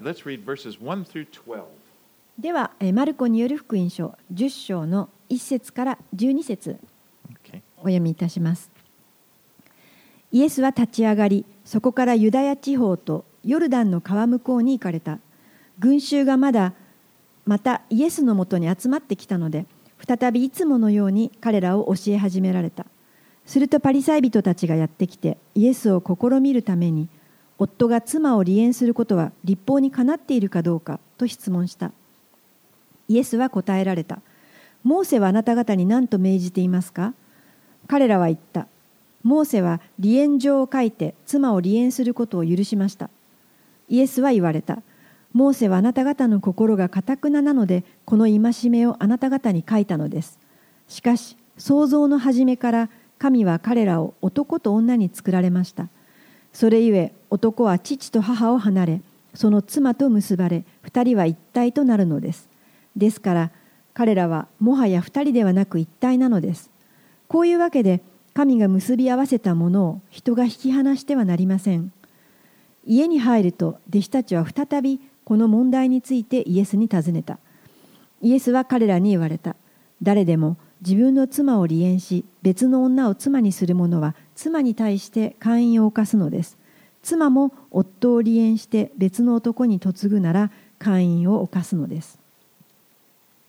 right, let's read verses 1 through 12. では、えーマルコによる福音書10章の1節から12節.お読みいたしますイエスは立ち上がりそこからユダヤ地方とヨルダンの川向こうに行かれた群衆がまだまたイエスのもとに集まってきたので再びいつものように彼らを教え始められたするとパリサイ人たちがやってきてイエスを試みるために夫が妻を離縁することは立法にかなっているかどうかと質問したイエスは答えられたモーセはあなた方に何と命じていますか？彼らは言った。モーセは離縁状を書いて妻を離縁することを許しました。イエスは言われた。モーセはあなた方の心がかたくななので、この戒めをあなた方に書いたのです。しかし、創造の初めから神は彼らを男と女に作られました。それゆえ男は父と母を離れ、その妻と結ばれ、二人は一体となるのです。ですから、彼らはもはや二人ではなく一体なのです。こういうわけで神が結び合わせたものを人が引き離してはなりません。家に入ると弟子たちは再びこの問題についてイエスに尋ねた。イエスは彼らに言われた。誰でも自分の妻を離縁し別の女を妻にする者は妻に対して姦淫を犯すのです。妻も夫を離縁して別の男に嫁ぐなら姦淫を犯すのです。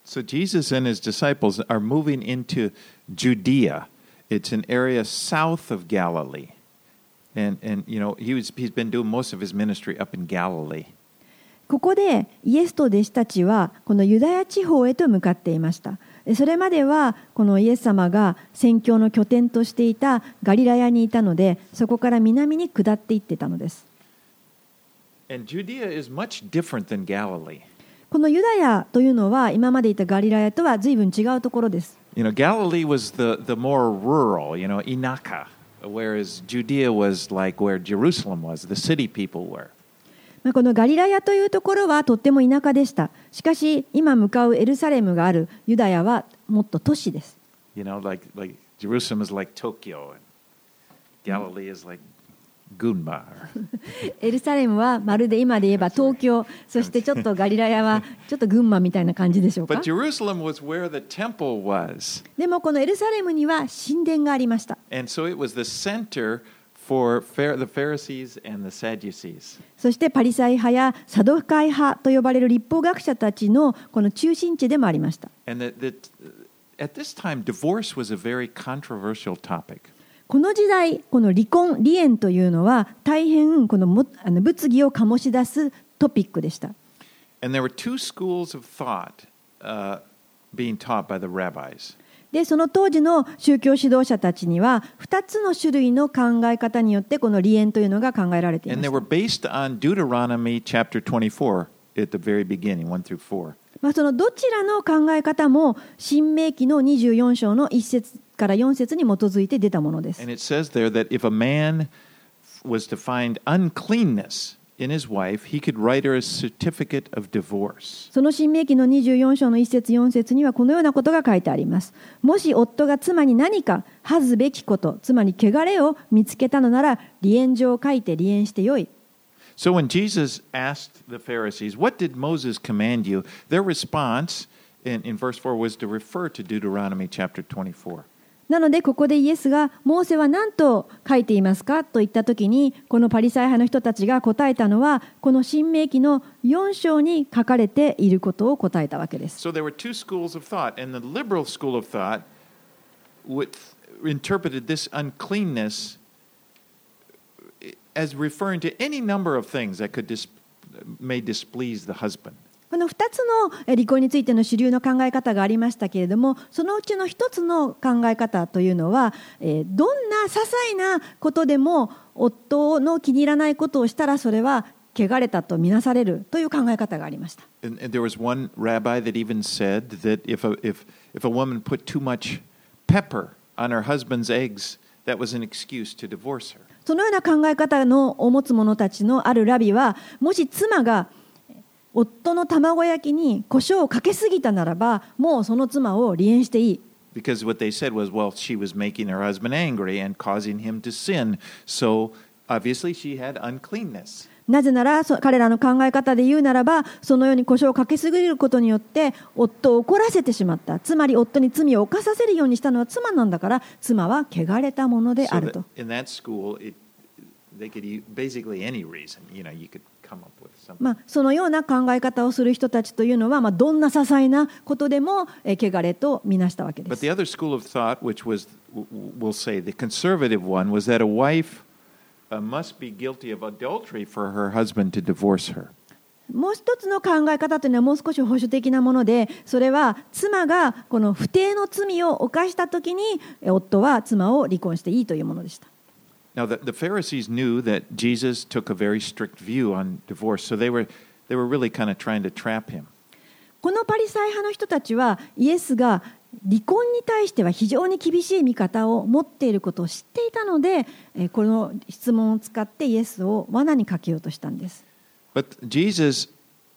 So Jesus and his disciples are moving into Judea. It's an area south of Galilee. And, and you know, he was, he's been doing most of his ministry up in Galilee. ここでイエスと弟子たちはこのユダヤ地方へと向かっていました。でそれまではこのイエス様が宣教の拠点としていたガリラヤにいたのでそこから南に下っていってたのです。And Judea is much different than Galilee. このユダヤというのは今までいたガリラヤとは随分違うところです。You know, Galilee was the, the more rural, you know, Inaka, whereas Judea was like where Jerusalem was, the city people were. まあこのガリラヤというところはとっても田舎でした。しかし今向かうエルサレムがあるユダヤはもっと都市です。You know, like, like Jerusalem is like Tokyo, and Galilee is like Gunma. エルサレムはまるで今で言えば東京、そしてちょっとガリラヤは ちょっと群馬みたいな感じでしょうか.でもこのエルサレムには神殿がありました。And so it was the center for the Pharisees and the Sadducees. そしてパリサイ派やサドカイ派と呼ばれる立法学者たちのこの中心地でもありました。And that, that at this time, divorce was a very controversial topic. この時代、この離婚、離縁というのは大変このもあの物議を醸し出すトピックでした。And there were two schools of thought uh, being taught by the rabbis. でその当時の宗教指導者たちには2つの種類の考え方によってこの離縁というのが考えられています。まあそのどちらの考え方も新明記の24章の1節から4節に基づいて出たものです。In his wife, he could write her a certificate of divorce. その新明記の24章の1節4節にはこのようなことが書いてあります。もし夫が妻に何か恥ずべきこと、つまり汚れを見つけたのなら離縁状を書いて離縁してよい。So when Jesus asked the Pharisees, What did Moses command you? their response in, in verse 4 was to refer to Deuteronomy chapter 24. なのでここでイエスが「モーセは何と書いていますか?」と言った時にこのパリサイ派の人たちが答えたのはこの新明記の4章に書かれていることを答えたわけです。So there were two schools of thought, and the liberal school of thought would, interpreted this uncleanness as referring to any number of things that could dis, may displease the husband. この2つのえ離婚についての主流の考え方がありましたけれどもそのうちの1つの考え方というのは、えーどんな些細なことでも夫の気に入らないことをしたらそれは汚れたとみなされるという考え方がありました。And, and there was one rabbi that even said that if a, if, if a woman put too much pepper on her husband's eggs, that was an excuse to divorce her. そのような考え方のを持つ者たちのあるラビはもし妻が夫の卵焼きに胡椒をかけすぎたならばもうその妻を離縁していい Because what they said was, well, she was making her husband angry and causing him to sin. So obviously she had uncleanness. なぜならそ彼らの考え方で言うならばそのように故障をかけすぎることによって夫を怒らせてしまったつまり夫に罪を犯させるようにしたのは妻なんだから妻は汚れたもので So あると。in まあ、そのような考え方をする人たちというのは、まあ、どんな些細なことでも、えー、れとみなしたわけです。もう一つの考え方というのはもう少し保守的なものでそれは妻がこの不定の罪を犯したときに夫は妻を離婚していいというものでした。Now, the, the Pharisees knew that Jesus took a very strict view on divorce, so they were, they were really kind of trying to trap him. このパリサイ派の人たちはイエスが離婚に対しては非常に厳しい見方を持っていることを知っていたのでえーこの質問を使ってイエスを罠にかけようとしたんです。 But Jesus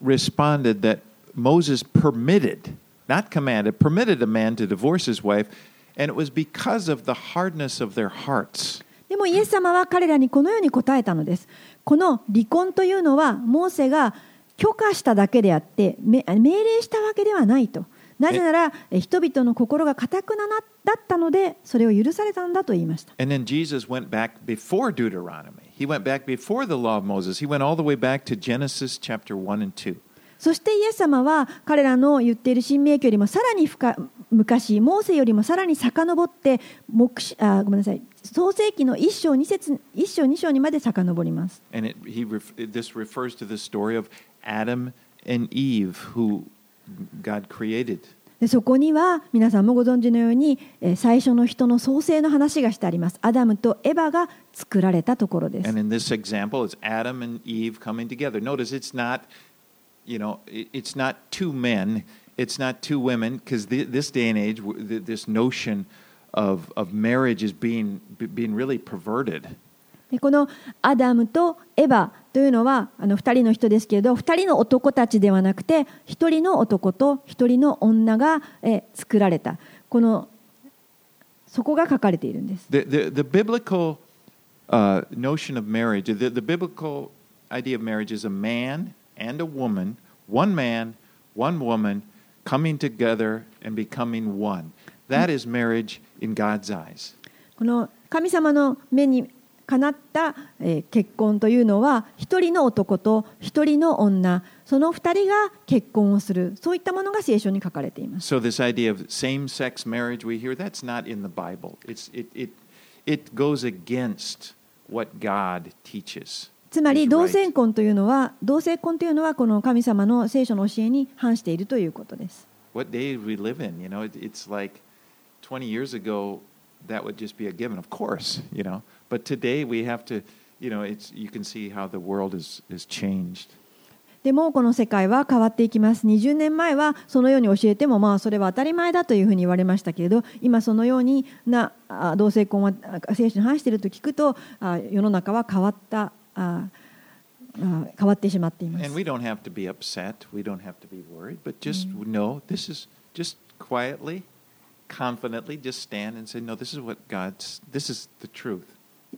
responded that Moses permitted, not commanded, permitted a man to divorce his wife, and it was because of the hardness of their hearts. でもイエス様は彼らにこのように答えたのです。この離婚というのはモーセが許可しただけであってめ命令したわけではないと。なぜならえ人々の心が固くななだったのでそれを許されたんだと言いました。And then Jesus went back before Deuteronomy. He went back before the law of Moses. He went all the way back to Genesis chapter 1 and 2. そしてイエス様は彼らの言っている新明記よりもさらに深昔モーセよりもさらに遡って黙示あごめんなさい創世記の一章二節一章二章にまで遡ります。And it, he ref, this refers to the story of Adam and Eve, who God created. でそこには皆さんもご存知のようにえー最初の人の創生の話がしてあります。アダムとエバが作られたところです。And in this example, it's Adam and Eve coming together. Notice it's not, you know, it- it's not two men, it's not two women, because this day and age, this notion of, of marriage is being, be- being really perverted. でこのアダムとエバというのはあの2人の人ですけれど2人の男たちではなくて1人の男と1人の女がえー作られたこのそこが書かれているんです。The, the, the biblical uh, notion of marriage, the, the biblical idea of marriage is a man and a woman, one man, one woman, coming together and becoming one. That is marriage in God's eyes. この神様の目にかなった、えー結婚というのは一人の男と一人の女その二人が結婚をするそういったものが聖書に書かれています So this idea of same-sex marriage we hear, that's not in the Bible. It's, it, it, it goes against what God teaches. つまり同性婚というのは同性婚というのはこの神様の聖書の教えに反しているということです。でもこの世界は変わっていきます。20年前はそのように教えてもまあそれは当たり前だというふに言われましたけれど今そのようにな同性婚は聖書に反していると聞くと世の中は変わった。ああ変わってしまっています And we don't have to be upset. We don't have to be worried. But just know this is just quietly, confidently, just stand and say, no, this is what God's, this is the truth.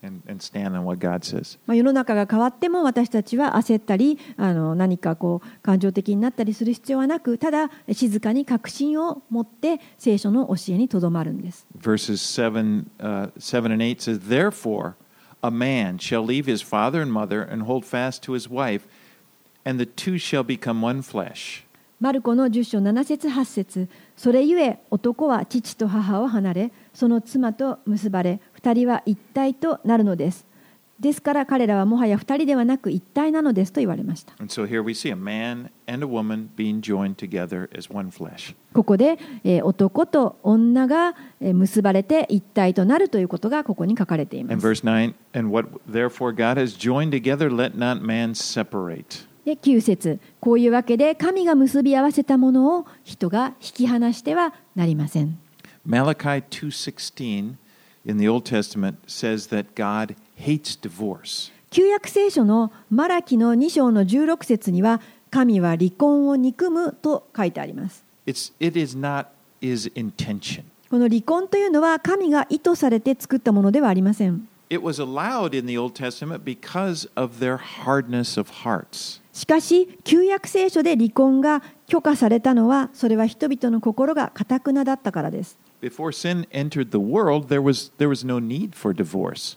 And, and stand on what God says. まあ、世の中が変わっても私たちは焦ったりあの何かこう感情的になったりする必要はなくただ静かに確信を持って聖書の教えにとどまるんです verses 7, uh, 7 and 8 says, Therefore, a man shall leave his father and mother and hold fast to his wife, and the two shall become one flesh. マルコの10章7節8節それゆえ男は父と母を離れその妻と結ばれ二人は一体となるのですですから彼らはもはや二人ではなく一体なのですと言われました And so here we see a man and a woman being joined together as one flesh. ここで、えー男と女がえー結ばれて一体となるということがここに書かれていま And す verse 9, and what therefore God has joined together, let not man separate. で9節こういうわけで神が結び合わせたものを人が引き離してはなりません Malachi 2:16 in the Old Testament says that God 旧約聖書のマラキの2章の16節には神は離婚を憎むと書いてあります。この離婚というのは神が意図されて作ったものではありません。しかし、旧約聖書で離婚が許可されたのはそれは人々の心がかたくなだったからです。Before sin entered the world, there was no need for divorce.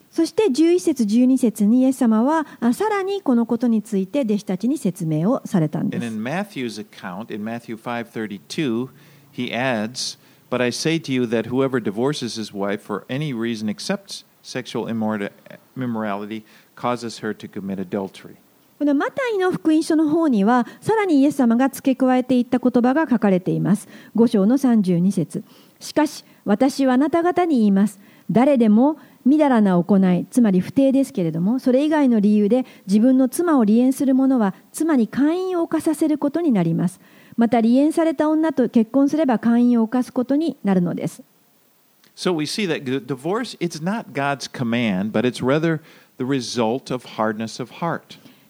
そして11節12節にイエス様はあさらにこのことについて弟子たちに説明をされたんで And す in Matthew's account, in Matthew 5:32, he adds, "But I say to you that whoever divorces his wife for any reason except sexual immorality causes her to commit adultery." このマタイの福音書の方にはさらにイエス様が付け加えていった言葉が書かれています5章の32節しかし私はあなた方に言います誰でもみだらな行いつまり不定ですけれどもそれ以外の理由で自分の妻を離縁する者は妻に姦淫を犯させることになりますまた離縁された女と結婚すれば姦淫を犯すことになるのです So we see that divorce it's not God's command, but it's rather the result of hardness of heart.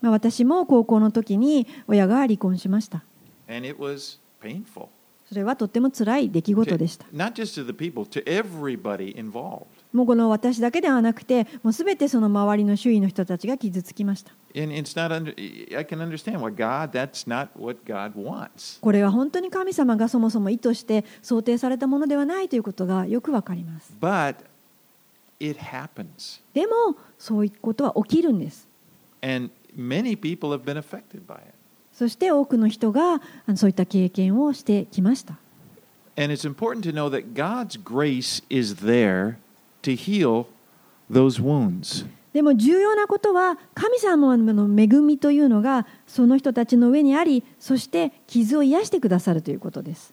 まあ私も高校の時に親が離婚しました.それはとっても辛い出来事でした.もうこの私だけではなくてもうすべてその周りの周囲の人たちが傷つきました.これは本当に神様がそもそも意図して想定されたものではないということがよくわかります.でもそういうことは起きるんです And そして多くの人がそういった経験をしてきました。でも重要なことは神様の恵みというのがその人たちの上にありそして傷を癒してくださるということです。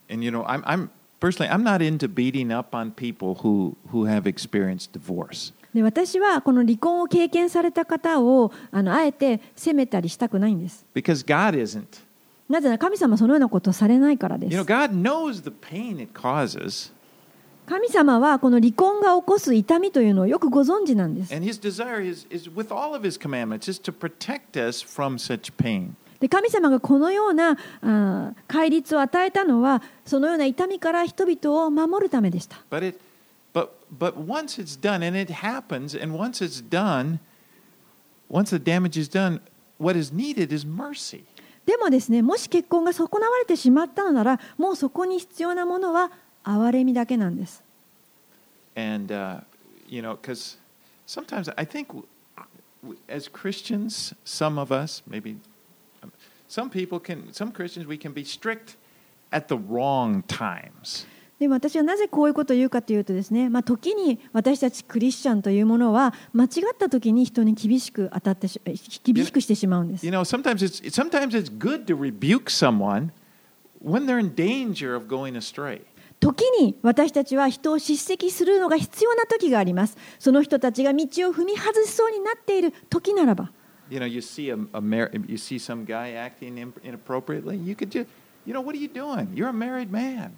で私はこの離婚を経験された方をあのあえて責めたりしたくないんです。Because God isn't. なぜなら神様はそのようなことをされないからで You know, す God knows the pain it causes, 神様はこの離婚が起こす痛みというのをよくご存知なんです。And His desire is, is with all of His commandments, is to protect us from such pain. で神様がこのようなあー戒律を与えたのはそのような痛みから人々を守るためでした。But it, but but once it's done, and it happens, and once it's done, once the damage is done, what is needed is mercy. でもですねもし結婚が損なわれてしまったのならもうそこに必要なものは憐れみだけなんです And uh, you know, because sometimes I think w- w- as Christians, some of us, maybe um, some people can, some Christians, we can be strict at the wrong times. でも私はなぜこういうことを言うかというとですね、まあ、時に私たちクリスチャンというものは間違った時に人に厳しく当たってし厳しくしてしまうんです You。know, sometimes it's sometimes it's good to rebuke someone when they're in danger of going astray. 時に私たちは人を叱責するのが必要な時があります。その人たちが道を踏み外しそうになっている時ならば。You know, you see a, a mar- you see some guy acting in- inappropriately. You could just, you know, what are you doing? You're a married man.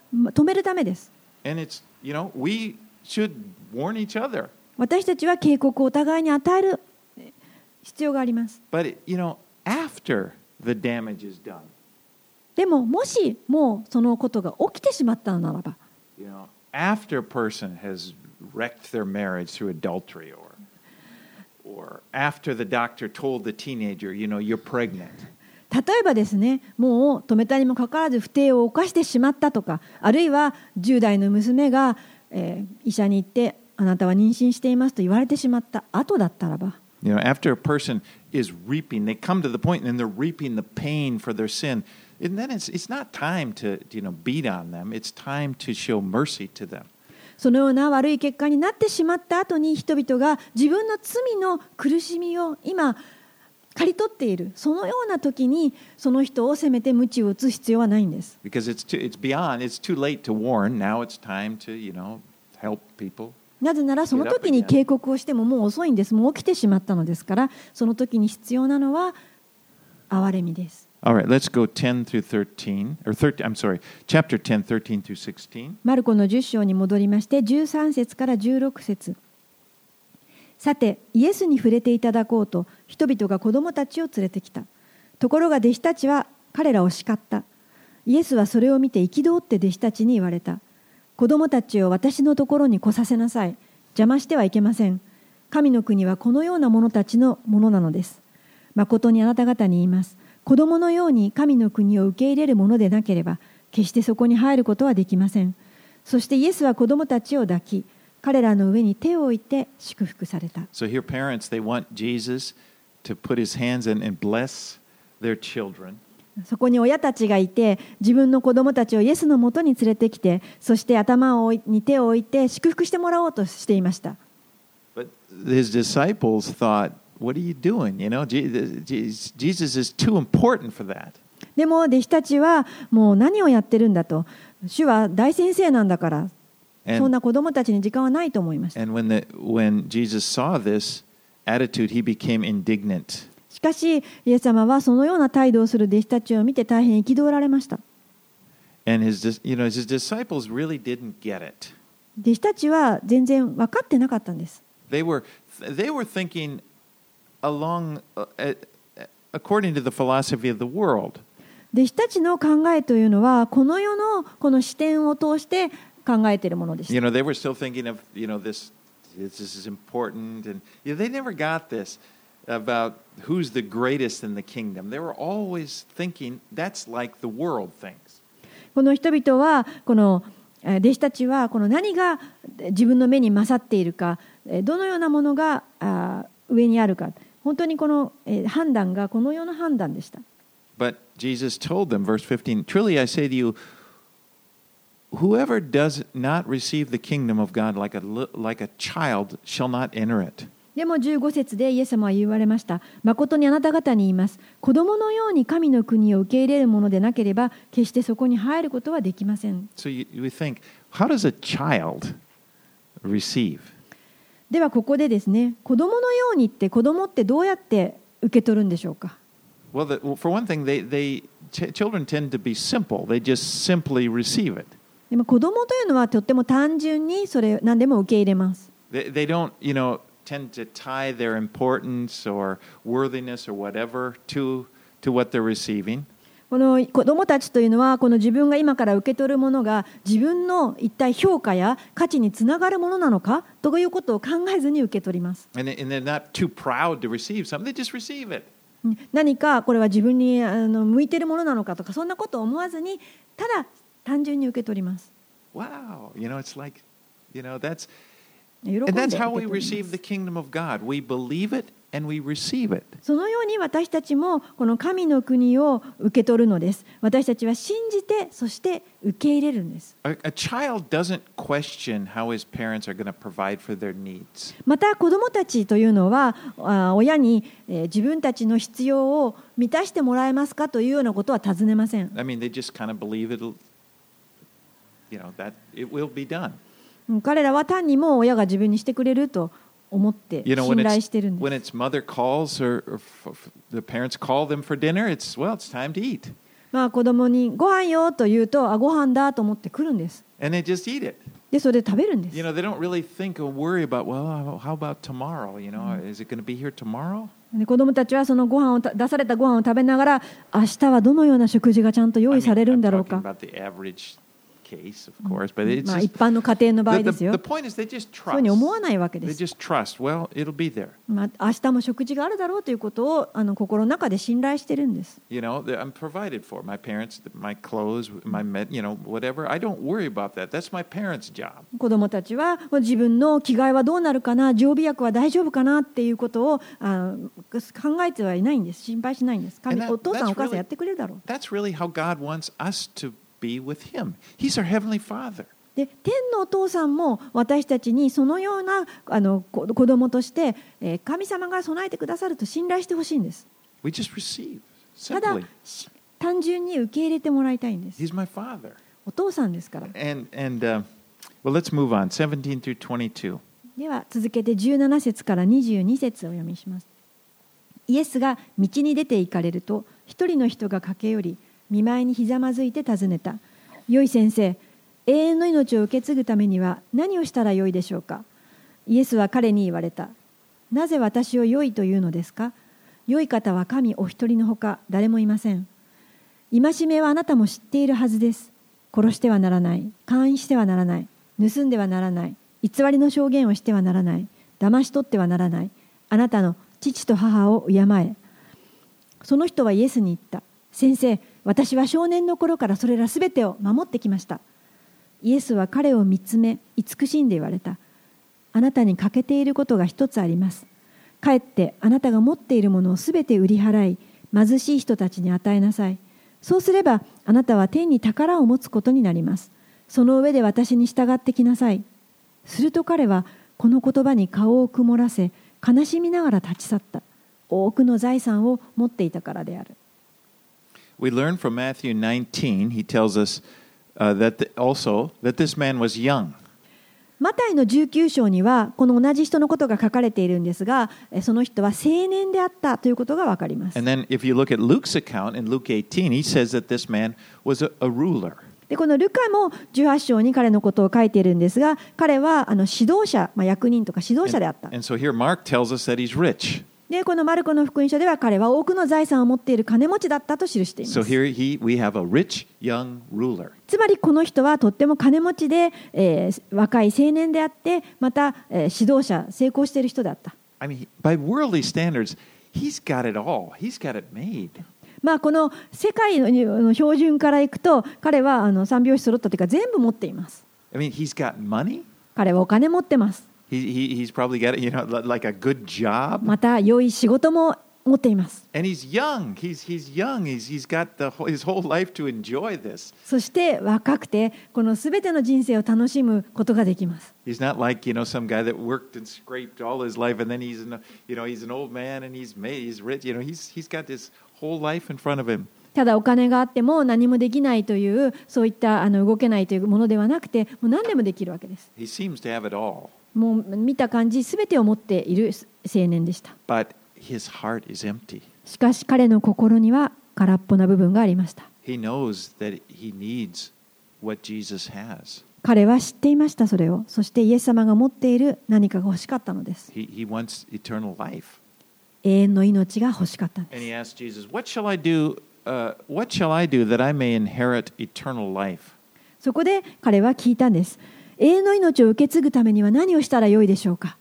止めるためです And it's, you know, we should warn each other. 私たちは警告をお互いに与える必要があります But, you know, after the damage is done, でももしもうそのことが起きてしまったのならば You know, after a person has wrecked their marriage through adultery or or after the doctor told the teenager, you know, you're pregnant. 例えばですねもう止めたにもかかわらず不貞を犯してしまったとかあるいは10代の娘が、えー医者に行ってあなたは妊娠していますと言われてしまった後だったらば You know, after a person is reaping, they come to the point and they're reaping the pain for their sin. And then it's it's not time to you know beat on them. It's time to show mercy to them. そのような悪い結果になってしまった後に人々が自分の罪の苦しみを今刈り取っているそのような時にその人を責めて鞭を打つ必要はないんです。なぜならその時に警告をしてももう遅いんです。もう起きてしまったのですからその時に必要なのは憐れみです。マルコの10章に戻りまして13節から16節。さてイエスに触れていただこうと人々が子供たちを連れてきた。ところが弟子たちは彼らを叱った。イエスはそれを見て憤って弟子たちに言われた。子供たちを私のところに来させなさい。邪魔してはいけません。神の国はこのような者たちのものなのです。誠にあなた方に言います。子供のように神の国を受け入れるものでなければ決してそこに入ることはできません。そしてイエスは子供たちを抱き彼らの上に手を置いて祝福された So here parents they want Jesus to put his hands in and bless their children. そこに親たちがいて自分の子供たちをイエスのもとに連れてきてそして頭をに手を置いて祝福してもらおうとしていました But his disciples thought, "What are you doing? You know, Je- Je- Jesus is too important for that." でも弟子たちはもう何をやってるんだと主は大先生なんだからそんな子供たちに時間はないと思いました。しかし、イエス様はそのような態度をする弟子たちを見て大変憤られました。弟子たちは全然分かってなかったんです。弟子たちの考えというのは、この世のこの視点を通して、考えているものでし You た know, they were still thinking of, you know, this this is important and you know, they never got this about who's the greatest in the kingdom. They were always thinking that's like the world thinks. この人々はこのえー弟子たちはこの何が自分の目に勝っているかえーどのようなものが上にあるか本当にこのえー判断がこの世の判断でした But Jesus told them, verse 15, Truly I say to you, whoever does not receive the kingdom of God like a, li- like a child shall not enter it. でも15節でイエス様は言われました誠にあなた方に言います子供のように神の国を受け入れるものでなければ決してそこに入ることはできません So you, you think, how does a child receive? ではここでですね子供のようにって子供ってどうやって受け取るんでしょうか Well, the, well for one thing, they, they, ch- children tend to be simple. They just simply receive it. でも子供というのはとっても単純にそれ何でも受け入れます。They, この子供たちというのは、この自分が今から受け取るものが、自分の一体評価や価値につながるものなのかということを考えずに受け取ります。何かこれは自分にあの向いているものなのかとか、そんなことを思わずに、ただ単純に受け取ります Wow. You know, it's like, you know, that's, and 受 that's け how 取 we receive す the kingdom of God. We believe it and we receive it. そのように私たちもこの神の国を受け取るのです私たちは信じてそして受け入れるんです A, a child doesn't question how his parents are going to provide for their needs. また子どもたちというのはあ親に、えー自分たちの必要を満たしてもらえますかというようなことは尋ねません I mean, they just kind of believe it'll, 彼らは単にも親が自分にしてくれると思って信頼してるんです。まあ子供にご飯よと言うとあご飯だと思ってくるんです。でそれで食べるんです。子供たちはそのご飯を出されたご飯を食べながら明日はどのような食事がちゃんと用意されるんだろうか。Case, of course, but it's まあ一般の家庭の場合 the, です the, よ the point is they just そうに思わ trust. ないわけで They す just trust. Well, it'll be there. まあ、明日も食事があるだろうということをあの心の中で信頼してるんです。You know, I'm provided for. My parents, my clothes, my med, you know, whatever. I don't worry about that. That's my parents' job. 子どもたちは自分の着替えはどうなるかな常備薬は大丈夫かなっていうことをあ考えてはいないんです心配しないんです神お父さんお母さんやってくれるだろう That's really how God wants us to be with Him. He's our Heavenly Father. で天のお父さんも私たちにそのようなあの子子供として、えー神様が備えてくださると信頼してほしいんです We just receive ただ単純に受け入れてもらいたいんです He's my Father. お父さんですから And and uh, well, let's move on. 17 through 22. では続けて17節から22節をお読みしますイエスが道に出て行かれると一人の人が駆け寄り見舞いにひざまずいて尋ねた「良い先生永遠の命を受け継ぐためには何をしたらよいでしょうか?」イエスは彼に言われた「なぜ私を良いというのですか？良い方は神お一人のほか誰もいません。戒めはあなたも知っているはずです。殺してはならない。姦淫してはならない。盗んではならない。偽りの証言をしてはならない。騙し取ってはならない。あなたの父と母を敬え。その人はイエスに言った。先生私は少年の頃からそれらすべてを守ってきました。イエスは彼を見つめ慈しんで言われた。あなたに欠けていることが一つあります。かえってあなたが持っているものをすべて売り払い貧しい人たちに与えなさい。そうすればあなたは天に宝を持つことになります。その上で私に従ってきなさい。すると彼はこの言葉に顔を曇らせ悲しみながら立ち去った。多くの財産を持っていたからである。We learn from Matthew 19, he tells us that also that this man was young. マタイの19章にはこの同じ人のことが書かれているんですがその人は青年であったということが分かります。でこのルカも18章に彼のことを書いているんですが彼はあの指導者、まあ、役人とか指導者であった。でこのマルコの福音書では彼は多くの財産を持っている金持ちだったと記していま So す here he, we have a rich young ruler. つまりこの人はとっても金持ちで、えー若い青年であってまた、えー指導者成功している人だった I mean, by worldly standards, he's got it all. He's got it made. まあこの世界のの標準からいくと彼はあの三拍子揃ったというか全部持っています I mean, he's got money. 彼はお金持ってます He, he, he's probably got, you know, li- like a good job. また良い仕事も持っています And he's young. He's, he's young. He's, he's got the, his whole life to enjoy this. そして若くてこの全ての人生を楽しむことができます He's not like, you know, some guy that worked and scraped all his life and then he's, an, you know, he's an old man and he's made, he's rich. You know, he's, he's got this whole life in front of him. ただお金があっても何もできないというそういったあの動けないというものではなくてもう何でもできるわけです He seems to have it all. もう見た感じ、すべてを持っている青年でした。しかし彼の心には空っぽな部分がありました。彼は知っていました、それを。そして、イエス様が持っている何かが欲しかったのです。永遠の命が欲しかったんです。そこで彼は聞いたんです。永遠の命を受け継ぐためには何をしたらよいでしょうか？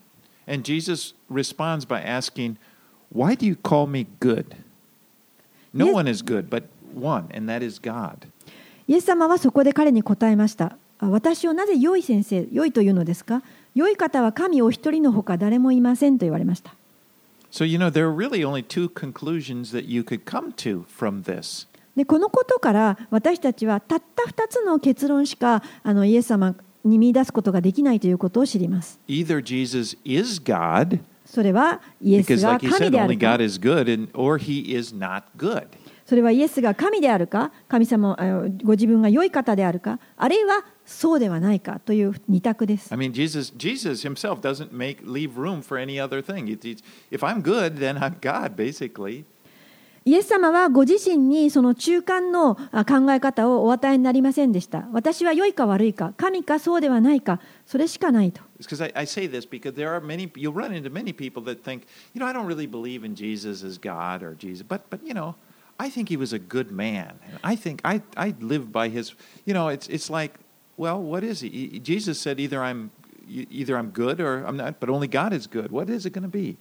イエス様はそこで彼に答えました。私をなぜ良い先生、良いというのですか？良い方は神お一人のほか誰もいませんと言われました。でこのことから私たちはたった2つの結論しかあのイエス様に見出すことができないということを知ります Either Jesus is God, それはイエスが神であるか.それはイエスが神であるか神様ご自分が良い方であるかあるいはそうではないかという二択です I mean, Jesus, Jesus himself doesn't make leave room for any other thing. If I'm good, then I'm God, basically. イ イエス様はご自身にその中間のあ考え方をお与えになりませんでした。私は良いか悪いか、神かそうではないか、それしかないと。 Because I, I say this because there are many, you'll run into many people that think, you know, I don't really believe in Jesus as God or Jesus, but, but you know, I think he was a good man. And I think I, I live by his, you know, it's, it's like, well, what is he? He- Jesus said either I'm, either I'm good or I'm not, but only God is good. What is it going to be?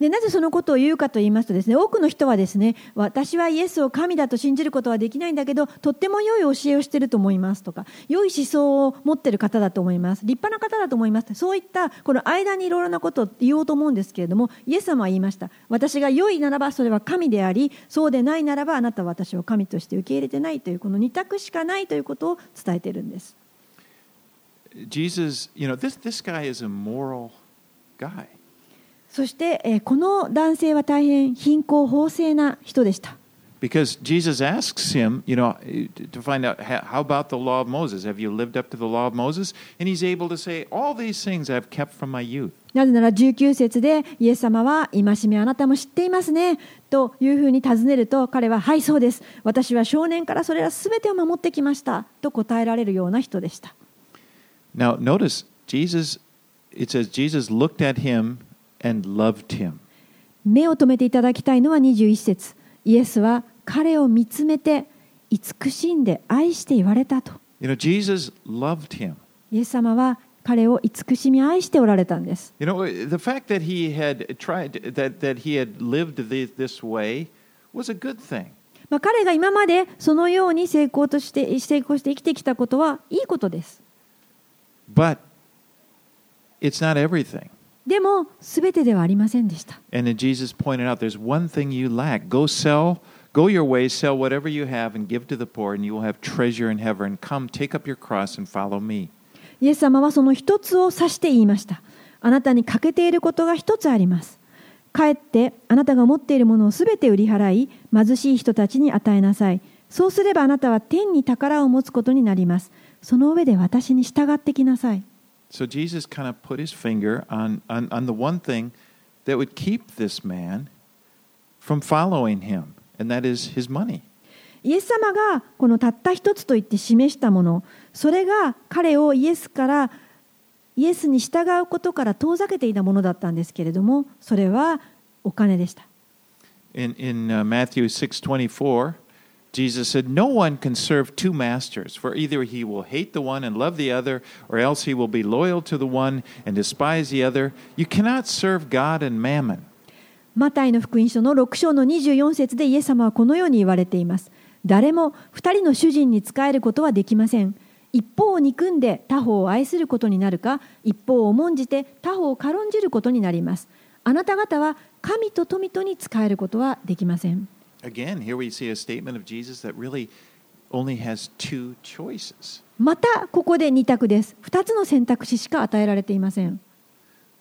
でなぜそのことを言うかと言いますとですね多くの人はですね私はイエスを神だと信じることはできないんだけどとっても良い教えをしていると思いますとか良い思想を持っている方だと思います。立派な方だと思います。そういったこの間にいろいろなことを言おうと思うんですけれどもイエス様は言いました。私が良いならばそれは神でありそうでないならばあなたは私を神として受け入れてないというこの二択しかないということを伝えているんです。Jesus, you know, this, this guy is a moral guy. そして、えーこの男性は大変貧困法制な人でした Because Jesus asks him, you know, to find out "Ha- how about the law of Moses? Have you lived up to the law of Moses? And he's able to say, All these things I've kept from my youth. なぜなら19節でイエス様は戒めあなたも知っていますねというふうに尋ねると彼ははいそうです私は少年からそれらすべてを守ってきましたと答えられるような人でした Now, notice, Jesus, it says, Jesus looked at him and loved him. 目を留めていただきたいのは21節イエスは彼を見つめて慈しんで愛して言われたと You know, Jesus loved him. イエス様は彼を慈しみ愛しておられたんです You know, the fact that he had tried, that, that he had lived thi- this way was a good thing. まあ、彼が今までそのように成功として成功して生きてきたことはいいことです But it's not everything. でも、すべてではありませんでした。Yes イエス様はその一つを指して言いました。あなたに欠けていることが一つあります。帰って、あなたが持っているものをすべて売り払い、貧しい人たちに与えなさい。そうすればあなたは天に宝を持つことになります。その上で私に従ってきなさい。So Jesus kind of put his finger on, on, on the one thing that would keep this man from following him, and that is his money. イエス様がこのたった一つと言って示したもの、それが彼をイエスからイエスに従うことから遠ざけていたものだったんですけれども、それはお金でした。 In, in uh, Matthew 6:24, Jesus said, "No one can serve two masters, for either he will hate the one and love the other, or else he will be loyal to the one and despise the other. You cannot serve God and mammon." マタイの福音書の6章の24節でイエス様はこのように言われています。誰も2人の主人に仕えることはできません。一方を憎んで他方を愛することになるか、一方を重んじて他方を軽んじることになります。あなた方は神と富とに仕えることはできません。Again, here we see a statement of Jesus that really only has two choices. またここで二択です。2つの選択肢しか与えられていません。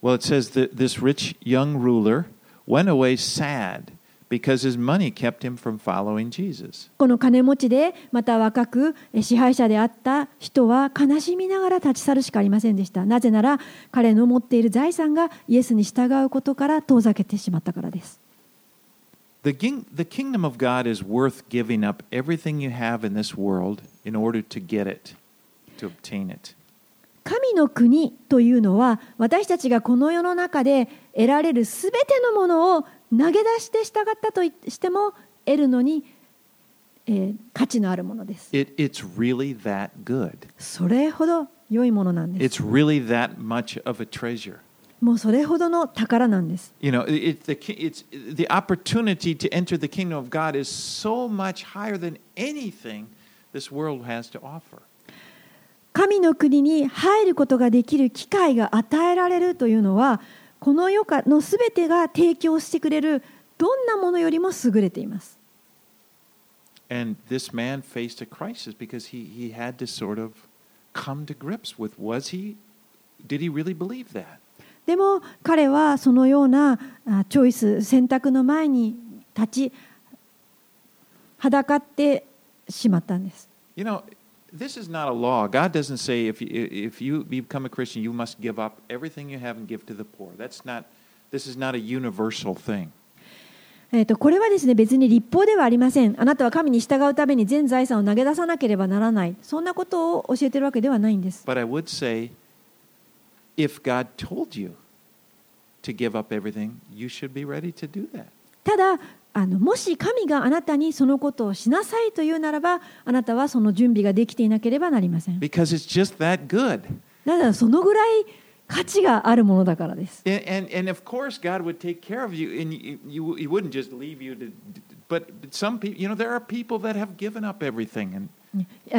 Well, it says that this rich young ruler went away sad because his money kept him from following Jesus. この金持ちでまた若くえ支配者であった人は悲しみながら立ち去るしかありませんでしたなぜなら彼の持っている財産がイエスに従うことから遠ざけてしまったからです The, king, the kingdom of God is worth giving up everything you have in this world in order to get it, to obtain it. 神の国というのは私たちがこの世の中で得られるすべてのものを投げ出して従ったとしても得るのに、えー価値のあるものです it it's really that good. それほど良いものなんです It's really that much of a treasure. もうそれほどの宝なんです You know, it, the, it's, the opportunity to enter the kingdom of God is so much higher than anything this world has to offer. 神の国に入ることができる機会が与えられるというのはこの世かのすべてが提供してくれるどんなものよりも優れています And this man faced a crisis because he, he had to sort of come to grips with was he, did he really believe that? でも彼はそのようなあチョイス選択の前に立ちはだかってしまったんです You know, this is not a law. God doesn't say if you, if you become a Christian, you must give up everything you have and give to the poor. That's not, this is not a universal thing. えー、とこれはですね別に立法ではありません。あなたは神に従うために全財産を投げ出さなければならない。そんなことを教えているわけではないんです。But I would say if God told you to give up everything, you should be ready to do that. ただあのもし神があなたにそのことをしなさいというならばあなたはその準備ができていなければなりません。Because it's just that good. なぜならそのぐらい価値があるものだからです。And, and, of course, God would take care of you, and you, you, he wouldn't just leave you to. But some people, you know, there are people that have given up everything. And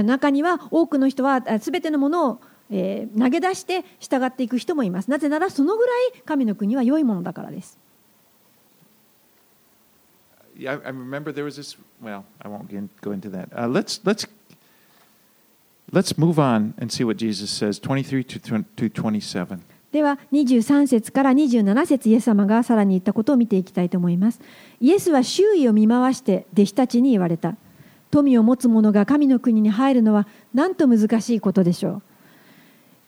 中には多くの人はすべてのものを、えー投げ出して従っていく人もいます。なぜならそのぐらい神の国は良いものだからです。I, I remember there was this. Well, I won't get, go into that. Uh, let's let's let's move on and see what Jesus says. Twenty-three to, 20 to twenty-seven. では23節から27節イエス様がさらに言ったことを見ていきたいと思います。イエスは周囲を見回して弟子たちに言われた。富を持つ者が神の国に入るのはなんと難しいことでしょう。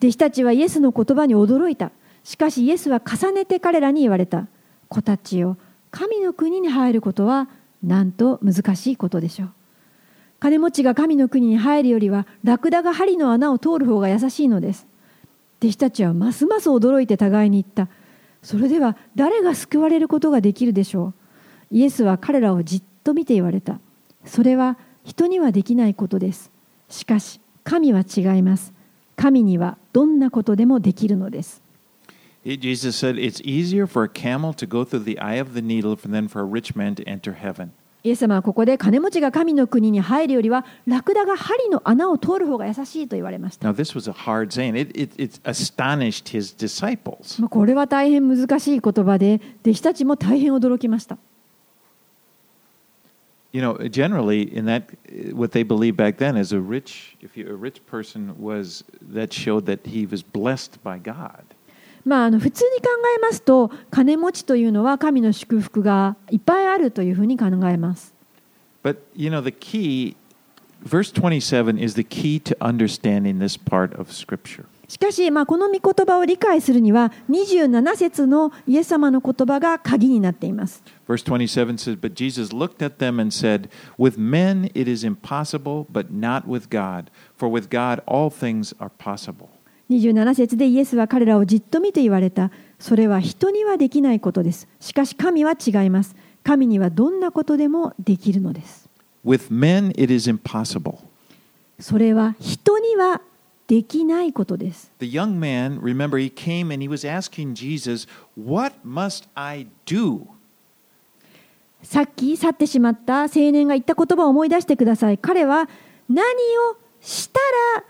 弟子たちはイエスの言葉に驚いた。しかしイエスは重ねて彼らに言われた。子たちよ、神の国に入ることはなんと難しいことでしょう。金持ちが神の国に入るよりはラクダが針の穴を通る方が優しいのです。弟子たちはますます驚いて互いに言った。それでは誰が救われることができるでしょう。イエスは彼らをじっと見て言われた。それは人にはできないことです。しかし神は違います。神にはどんなことでもできるのです。Jesus said, "It's easier for a camel to go through the eye of the needle than for a rich man to enter heaven." イエス様はここで金持ちが神の国に入るよりはラクダが針の穴を通る方が優しいと言われました。Now, this was a hard saying. It, it, it astonished his disciples. まあこれは大変難しい言葉で弟子たちも大変驚きました。You know, generally, in that, what they believed back then is a rich, if you, a rich person was, that showed that he was blessed by God. まあ、あの普通に考えますと金持ちというのは神の祝福がいっぱいあるというふうに考えます。 But, you know, the key, verse 27 is the key to understanding this part of Scripture. しかし、まあ、この御言葉を理解するには27節のイエス様の言葉が鍵になっています。Verse 27 says, But Jesus looked at them and said, With men it is impossible, but not with God. For with God all things are possible. 27節でイエスは彼らをじっと見て言われた。それは人にはできないことです。しかし神は違います。神にはどんなことでもできるのです。With men it is impossible. それは人にはできないことです。The young man, remember, he came and he was asking Jesus, What must I do? さっき去ってしまった青年が言った言葉を思い出してください。彼は何をしたら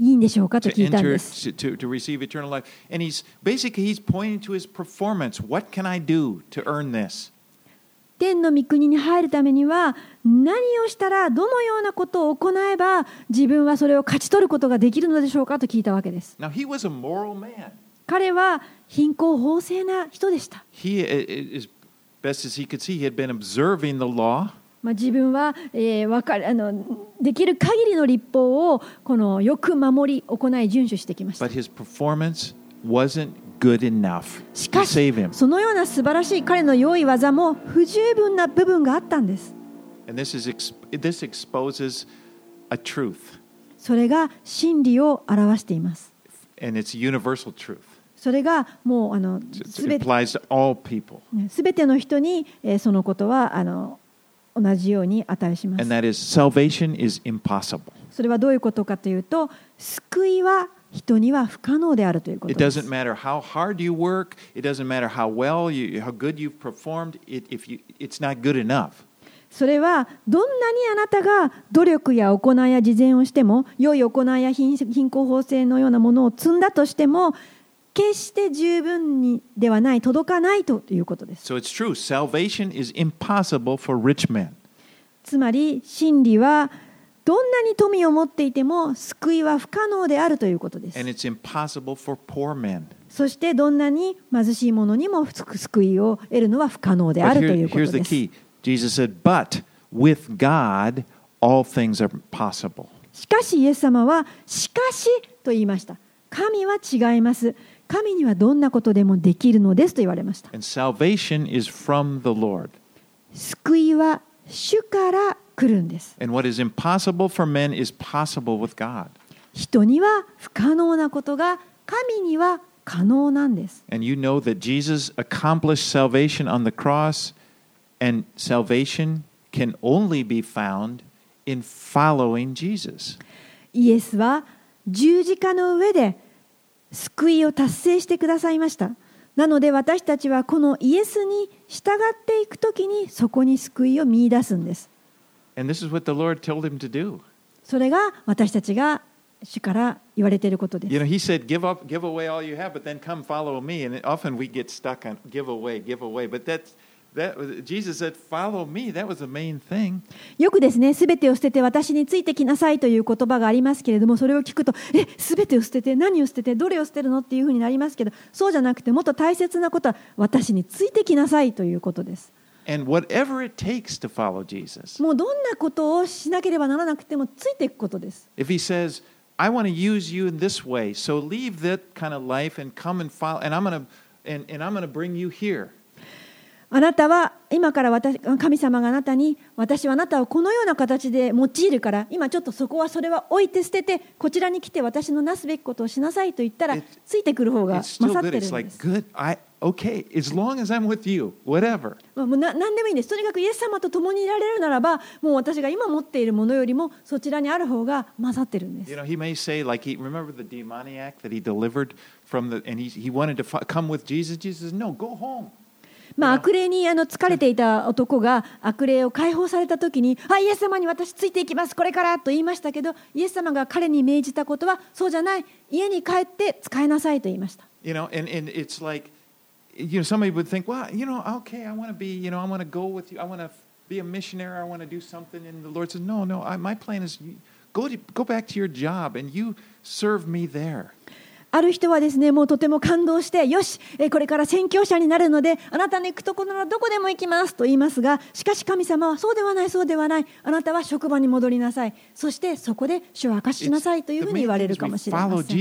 いいんでしょうかと聞いたんです。to, to, to receive eternal life. And he's basically he's pointing to his performance. What can I do to earn this? 天の御国に入るためには何をしたらどのようなことを行えば自分はそれを勝ち取ることができるのでしょうかと聞いたわけです。Now he was a moral man. 彼は貧困法制な人でした。He, i- i- as best as he could see, he had been observing the law. まあ、自分は、えーわかるあのできる限りの立法をこのよく守り行い遵守してきました。But his performance しかし、そのような素晴らしい彼の良い技も不十分な部分があったんです。それが真理を表しています。それがもうあのすべて,の人にそのことはあの同じように与えします。それはどういうことかというと、救いは人には不可能であるというこ It とです doesn't。matter how hard you work. It doesn't matter how well you, how good you've performed. It, if you, it's not good enough. それはどんなにあなたが努力や行いや慈善をしても良い行いや貧貧困法制のようなものを積んだとしても決して十分にではない届かないということです So it's true. Salvation is impossible for rich men. つまり真理はどんなに富を持っていても救いは不可能であるということです.そしてどんなに貧しい者にも救いを得るのは不可能であるということです key Jesus said, But with God, all things are possible. しかしイエス様はしかしと言いました神は違います神にはどんなことでもできるのですと言われました。And salvation is from the Lord. 救いは主から来るんです。And what is impossible for men is possible with God. 人には不可能なことが神には可能なんです。And you know that Jesus accomplished salvation on the cross, and salvation can only be found in following Jesus. イエスは十字架の上で救いを達成してくださいました。なので私たちはこのイエスに従っていくときにそこに救いを見出すんです。それが私たちが主から言われていることです。よくですね、すべてを捨てて私についてきなさいという言葉がありますけれども、それを聞くと、え、すてを捨てて、何を捨てて、どれを捨てるのっていうふうになりますけど、そうじゃなくて、もっと大切なことは私についてきなさいということです。もうどんなことをしなければならなくてもついていくことです。If he says, I want to use you it takes to follow, and I'm going to, and, and I'm going to bring すあなたは今から私神様があなたに私はあなたをこのような形で用いるから今ちょっとそこはそれは置いて捨ててこちらに来て私のなすべきことをしなさいと言ったらついてくる方が勝ってるんです。Okay, as long as I'm with you, whatever. まあもうな何でもいいんです。とにかくイエス様と共にいられるならばもう私が今持っているものよりもそちらにある方が勝ってるんです You。know, he may say, like, he remember the demoniac that he delivered from the, and he, he wanted to come with Jesus. Jesus says, no, go home. まあ?悪霊にあの疲れていた男が悪霊を解放された時に「あイエス様に私ついていきますこれから」と言いましたけどイエス様が彼に命じたことはそうじゃない家に帰って使いなさいと言いました。You know, and, and it's like, you know, somebody would think, well, you know, okay, I want to be, you know, I want to go with you. I want to be a missionary. I want to do something. And the Lord says, no, no, I, my plan is you- go, to, go back to your job and you serve me there. ある人はですねもうとても感動してよしえーこれから宣教者になるのであなたの行くところならどこでも行きますと言いますがしかし神様はそうではないそうではないあなたは職場に戻りなさいそしてそこで主を明かししなさいというふうに言われるかもしれ we ま follow せん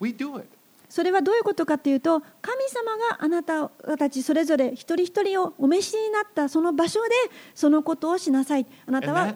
We do it. それはどういうことかというと神様があなたたちそれぞれ一人一人をお召しになったその場所でそのことをしなさいあなたは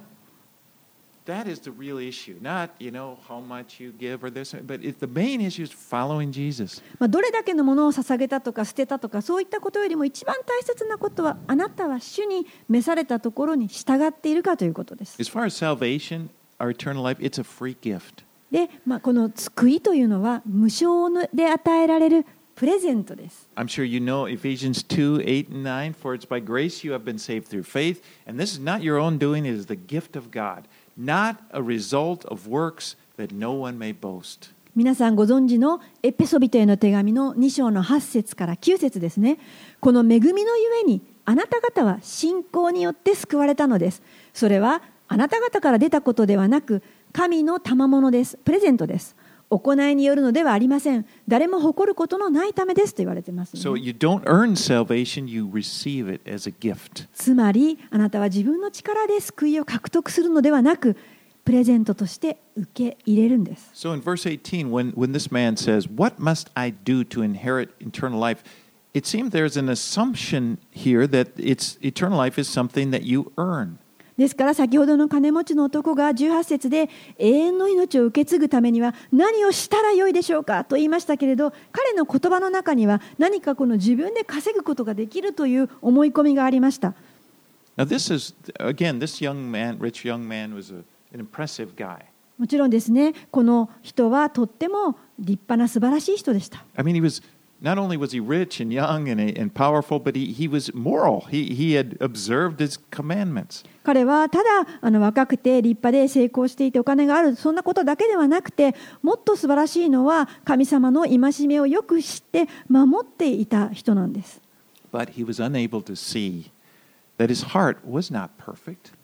that, that is the real issue, not, you know, how much you give or this, but it, the main issue is following Jesus. まあ、どれだけのものを捧げたとか捨てたとかそういったことよりも一番大切なことはあなたは主に召されたところに従っているかということです。As far as salvation, our eternal life, it's a free gift. で、まあ、この救いというのは無償で与えられるプレゼントです。I'm sure you know Ephesians 2 8 and 9. For it's by grace you have been saved through faith, and this is not your own doing, it is the gift of God, not a result of works that no one may boast. 皆さんご存知のエペソビトへの手紙の2章の8節から9節ですね。この恵みのゆえにあなた方は信仰によって救われたのです。それはあなた方から出たことではなく神の賜物です。プレゼントです。行いによるのではありません。誰も誇ることのないためですと言われてます、ね。So you don't earn salvation, you receive it as a gift. つまりあなたは自分の力で救いを獲得するのではなくプレゼントとして受け入れるんです So in verse 18, when, when this man says, What must I do to inherit eternal life? It seems there's an assumption here that it's, eternal life is something that you earn. ですから先ほどの金持ちの男が18節で永遠の命を受け継ぐためには何をしたらよいでしょうかと言いましたけれど彼の言葉の中には何かこの自分で稼ぐことができるという思い込みがありました。Now, this is, again, this young man, rich young man, was a, an impressive guy. もちろんですね。この人はとっても立派な素晴らしい人でした。I mean, he was, 彼はただあの若くて立派で成功していてお金があるそんなことだけではなくてもっと素晴らしいのは神様の戒めをよく知って守っていた人なんです。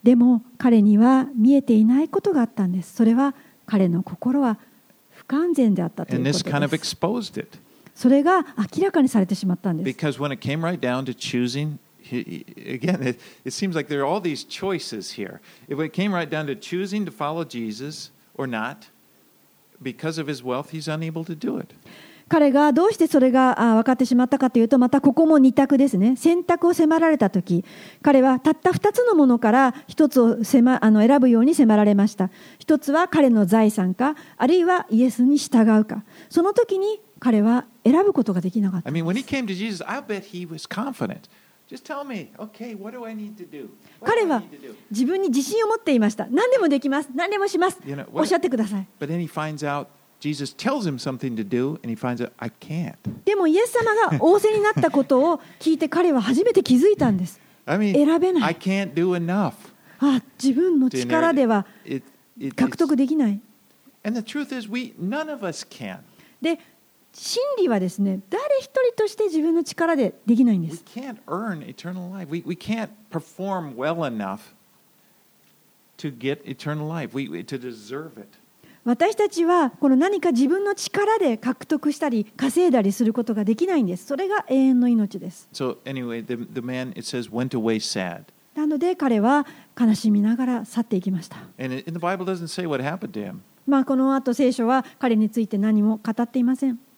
でも彼には見えていないことがあったんです。それは彼の心は不完全であったと。それが明らかにされてしまったんです Because when it came right down to choosing, he, again, it, it seems like there are all these choices here. If it came right down to choosing to follow Jesus or not, because of his wealth, he's unable to do it. 彼がどうしてそれがあ分かってしまったかというとまたここも二択ですね選択を迫られた時彼はたった2つのものから1つを迫あの選ぶように迫られました1つは彼の財産かあるいはイエスに従うかその時に彼は選ぶことができなかった。彼は自分に自信を持っていました。何でもできます。何でもします。おっしゃってください。でも、イエス様が仰せになったことを聞いて彼は初めて気づいたんです。選べない。あ,自分の力では獲得できない。で、真理はですね、誰一人として自分の力でできないんです。私たちはこの何か自分の力で獲得したり、稼いだりすることができないんです。それが永遠の命です。なので彼は悲しみながら去っていきました。まあこの後聖書は彼について何も語っていません。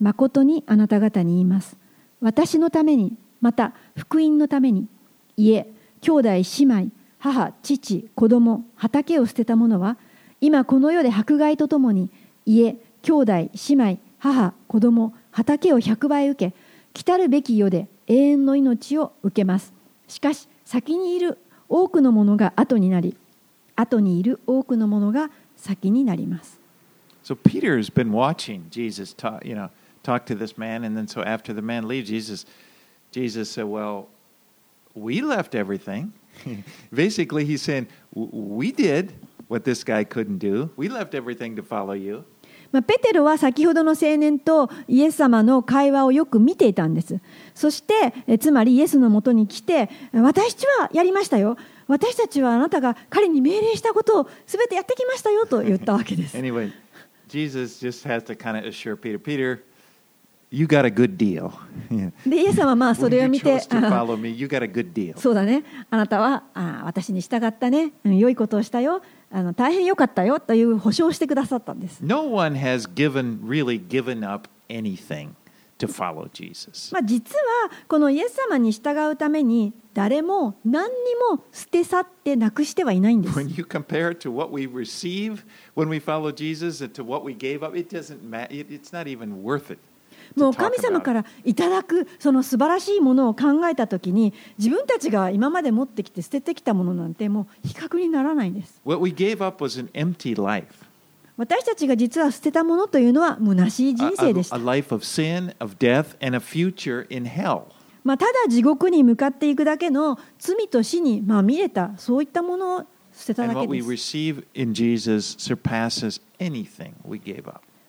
誠にあなた方に言います。私のためにまた福音のために家兄弟姉妹母父子供畑を捨てた者は今この世で迫害とともに家兄弟姉妹母子供畑を100倍受け来たるべき世で永遠の命を受けます。しかし先にいる多くのものが後になり後にいる多くのものが先になります。So Peter has been watching Jesus talk, you know, talk to this man, and then so after the man leaves, Jesus, Jesus said, "Well, we left everything." Basically, he's saying, "W- "We did what this guy couldn't do. We left everything to follow you." まあ、ペテロは先ほどの青年とイエス様の会話をよく見ていたんですそしてえつまりイエスのもとに来て私たちはやりましたよ私たちはあなたが彼に命令したことを全てやってきましたよと言ったわけです Anyway, Jesus just has to kind of assure Peter, Peter, You got a good deal. で、イエス様はまあそれを見て、そうだね、あなたはあ私に従ったね、良いことをしたよ、あの大変良かったよ。という保証してくださったんです。まあ実はこのイエス様に従うために誰も何にも捨て去ってなくしてはいないんです。もう神様か.らいただくその素晴らしいものを考えた時に自分たちが今まで持ってきて捨ててきたものなんてもう比較にならないんです私たちが実は捨てたものというのは虚しい人生でした.まあ、ただ地獄に向かっていくだけの罪と死にまみれたそういったものを捨てただけ we です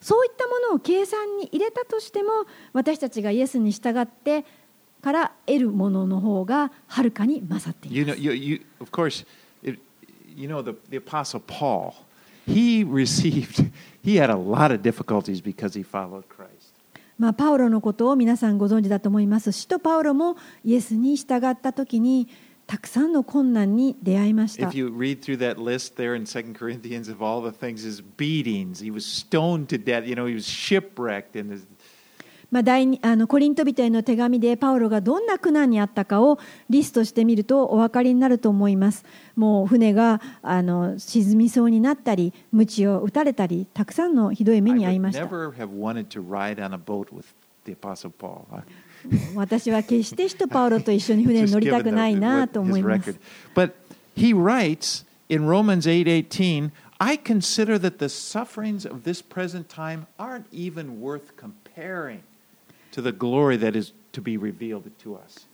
そういったものを計算に入れたとしても私たちがイエスに従ってから得るものの方がはるかに勝ってい You ま know, す。you, you, of course, it, you know the, the Apostle Paul. He received, he had a lot of difficulties because he followed Christ. まあ、パウロのことを皆さんご存知だと思います。使徒パウロもイエスに従った時にたくさんの困難に出会いました。まあ第あのコリント人への手紙でパウロがどんな苦難にあったかをリストしてみるとお分かりになると思います。もう船があの沈みそうになったり、鞭を打たれたり、たくさんのひどい目に遭いました。私は決して使徒パウロと一緒に船に乗りたくないなと思います。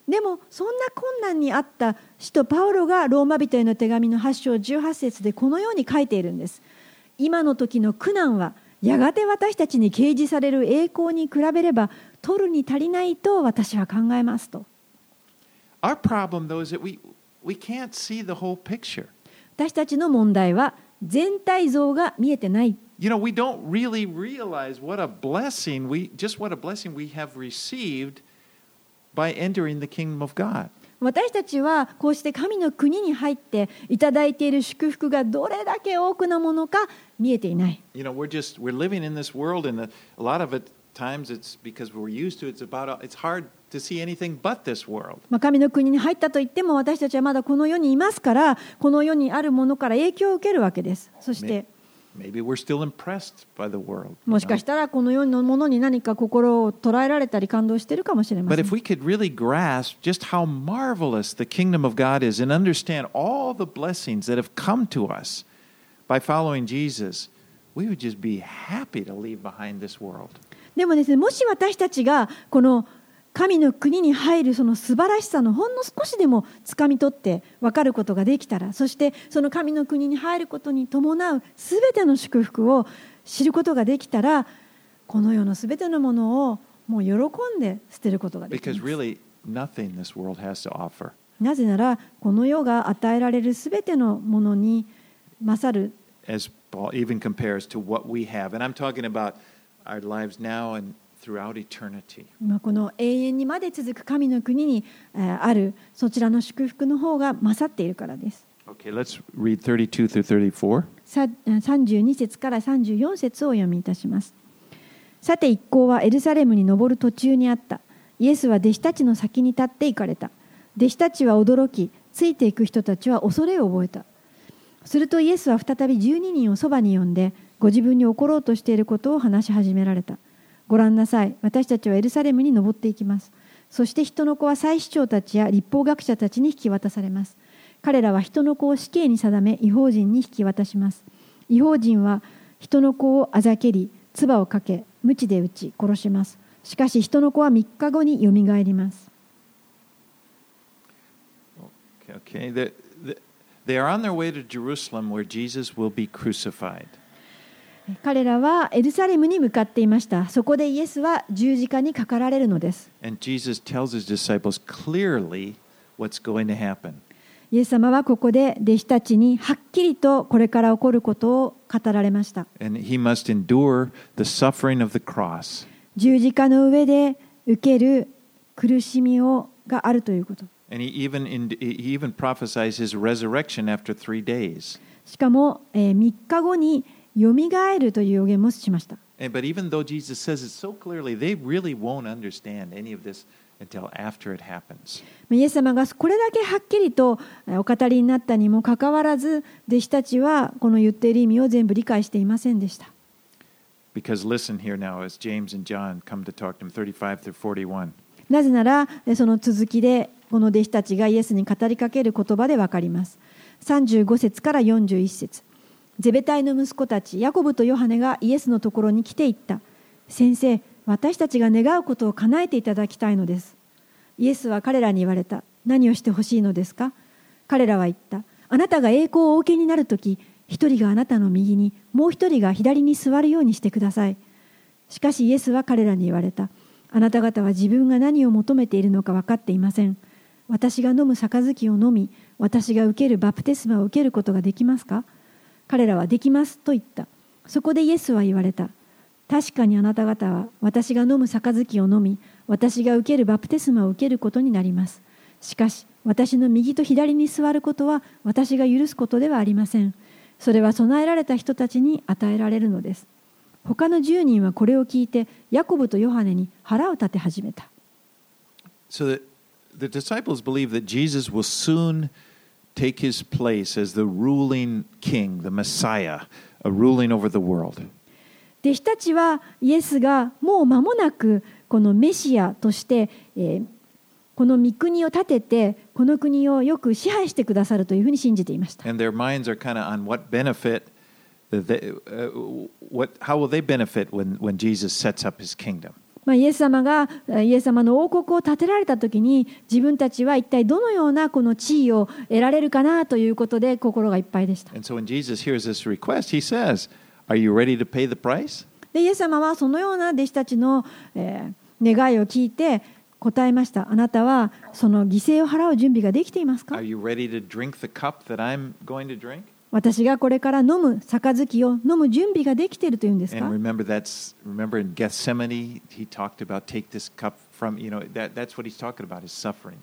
でもそんな困難にあった使徒パウロがローマ人への手紙の8章18節でこのように書いているんです。今の時の苦難はやがて私たちに掲示される栄光に比べれば取るに足りないと私は考えますと。Our problem though is that we we can't see the whole picture. 私たちの問題は全体像が見えてない。You know, we don't really realize what a blessing we just what a blessing we have received by entering the kingdom of God. 私たちはこうして神の国に入っていただいている祝福がどれだけ多くのものか見えていない。You know, we're just we're living in this world, and a lot of it times it's because we're used to it, it's about it's hard to see anything but this world. まあ、神の国に入ったといっても私たちはまだこの世にいますからこの世にあるものから影響を受けるわけですそして、 Maybe we're still impressed by the world. you もしか know? したらこの世のものに何か心を捉えられたり感動しているかもしれま But せん if we could really grasp just how marvelous the kingdom of God is and understand all the blessings that have come to us by following Jesus, we would just be happy to leave behind this world. でもですねもし私たちがこの神の国に入るその素晴らしさのほんの少しでも掴み取って分かることができたらそしてその神の国に入ることに伴う全ての祝福を知ることができたらこの世の全てのものをもう喜んで捨てることができま Because す。really, nothing this world has to offer. なぜならこの世が与えられるすべてのものに勝る as Paul even compares to what we have. And I'm talking about our lives now and throughout eternity. まあこの永遠にまで続く神の国にえーあるそちらの祝福の方が勝っているからです。Okay, let's read 32 through 34. さ32節から34節をお読みいたします。さて一行はエルサレムに登る途中にあった。イエスは弟子たちの先に立って行かれた。弟子たちは驚き、ついていく人たちは恐れを覚えた。するとイエスは再び12人をそばに呼んで、ご自分に起ころうとしていることを話し始められた。ご覧なさい、私たちはエルサレムに登っていきます。そして人の子は祭司長たちや立法学者たちに引き渡されます。彼らは人の子を死刑に定め、違法人に引き渡します。違法人は人の子をあざけり、唾をかけ、鞭で打ち、殺します。しかし人の子は3日後によみがえります。Okay, okay. The, the, they are on their way to Jerusalem where Jesus will be crucified. 彼らはエルサレムに向かっていました。そこでイエスは十字架にかかられるのです。イエス様はここで弟子たちにはっきりとこれから起こることを語られました。十字架の上で受ける苦しみをがあるということ。And he even, in, he. よみがるという予言もしました。イエス様がこれだけはっきりとお語りになったにもかかわらず、弟子たちはこの言っている意味を全部理解していませんでした。なぜなら、その続きで、この弟子たちがイエスに語りかける言葉でわかります。35節から41節。ゼベタイの息子たちヤコブとヨハネがイエスのところに来ていった。先生、私たちが願うことを叶えていただきたいのです。イエスは彼らに言われた。何をしてほしいのですか？彼らは言った。あなたが栄光をお受けになるとき、一人があなたの右に、もう一人が左に座るようにしてください。しかしイエスは彼らに言われた。あなた方は自分が何を求めているのか分かっていません。私が飲む杯を飲み、私が受けるバプテスマを受けることができますか？彼らはできますと言った。そこでイエスは言われた。確かにあなた方は私が飲む杯を飲み、私が受けるバプテスマを受けることになります。しかし、私の右と左に座ることは私が許すことではありません。それは備えられた人たちに与えられるのです。他の10人はこれを聞いて、ヤコブとヨハネに腹を立て始めた。So take his place as the ruling king, the Messiah, uh, ruling over the world. 弟子たちはイエスがもう間もなくこのメシアとして、えーこの御国を建ててこの国をよく支配してくださるというふうに信じていました。And their minds are kind of on what benefit, they, uh, what, how will they benefit when, when Jesus sets up his kingdom? まあ、イエス様がえイエス様の王国を建てられた時に自分たちは一体どのようなこの地位を得られるかなということで心がいっぱいでした。So request, says? でイエス様はそのような弟子たちの、えー願いを聞いて答えました。あなたはその犠牲を払う準備ができていますか？私がこれから飲む杯を飲む準備ができているというんですか And remember that's remember in Gethsemane he talked about take this cup from you know that that's what he's talking about his sufferings.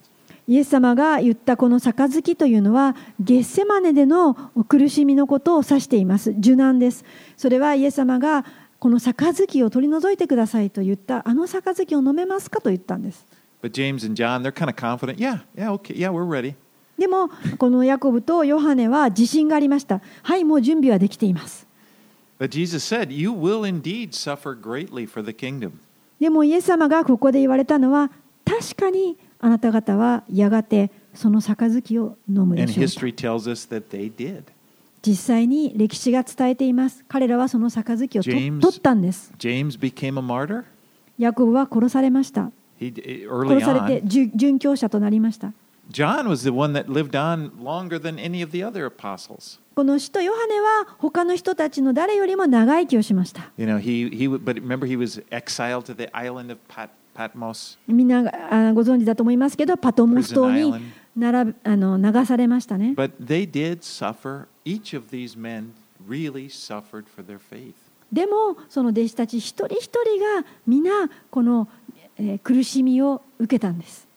イエス様が言ったこの杯というのはゲッセマネでの苦しみのことを指しています受難ですそれはイエス様がこの杯を取り除いてくださいと言ったあの杯を飲めますかと言ったんです But James and John they're kind of confident. Yeah, yeah, okay, yeah, we're ready. でもこのヤコブとヨハネは自信がありました。はいもう準備はできています。But Jesus said, "You will indeed suffer greatly for the kingdom." でもイエス様がここで言われたのは確かにあなた方はやがてその杯を飲むでしょう.実際に歴史が伝えています。彼らはその杯を取ったんです。James became a martyr? ヤコブは殺されました。殺されて殉教者となりました John この使徒ヨハネは他の人たちの誰よりも長生きをしました。みんなご存知だと思いますけど、パトモス島に並あの流されましたね。でも、その弟子たち一人一人がみんなこの苦しみを受けたんです。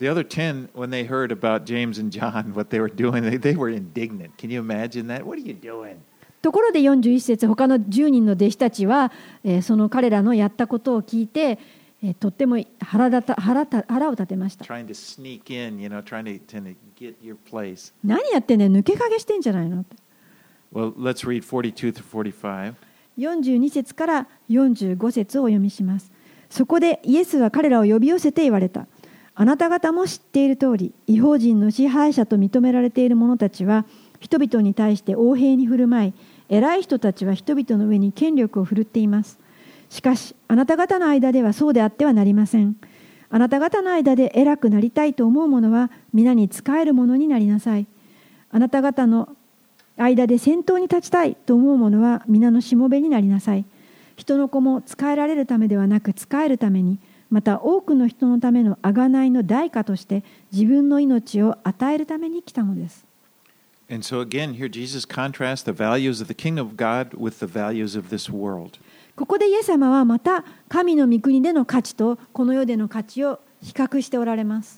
The other 10, when they heard about James and John, what they were doing, they, they were indignant. Can you imagine that? What are you doing? ところで41節他の10人の弟子たちは、えーその彼らのやったことを聞いて、えーとっても腹立た腹た腹を立てました Trying to sneak in, you know, trying to, to get your place. 何やってんねん抜け駆けしてんじゃないの Well, let's read 42 through 45. 42節から45節をお読みしますそこでイエスは彼らを呼び寄せて言われたあなた方も知っている通り違法人の支配者と認められている者たちは人々に対して横平に振る舞い偉い人たちは人々の上に権力を振るっています。しかしあなた方の間ではそうであってはなりません。あなた方の間で偉くなりたいと思う者は皆に仕える者になりなさい。あなた方の間で先頭に立ちたいと思う者は皆のしもべになりなさい。人の子も仕えられるためではなく仕えるためにまた多くの人のための贖いの代価として自分の命を与えるために来たのです。ここでイエス様はまた神の御国での価値とこの世での価値を比較しておられます。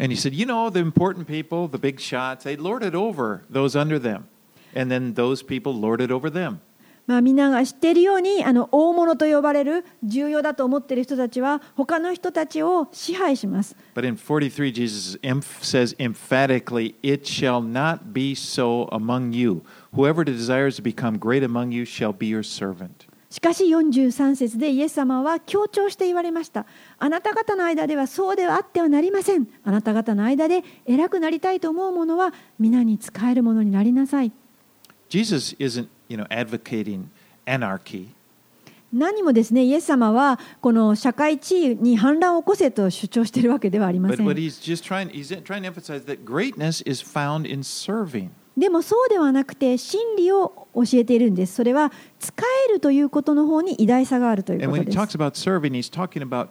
まあ、みんなが知っているようにあの大物と呼ばれる重要だと思っている人たちは他の人たちを支配します But in 43, Jesus says emphatically, It shall not be so among you. Whoever desires to become great among you shall be your servant. しかし43節でイエス様は強調して言われました。あなた方の間ではそうではあってはなりません。あなた方の間で偉くなりたいと思う者は皆に仕える者になりなさい。Jesus isn't, you know, advocating anarchy. 何もですね、イエス様はこの社会地位に反乱を起こせと主張しているわけではありま But せん。he's just trying, he's trying to emphasize that greatness is found in serving. でもそうではなくて真理を教えているんです。それは使えるということの方に偉大さがあるという And こ when と he で talks す。about serving, he's talking about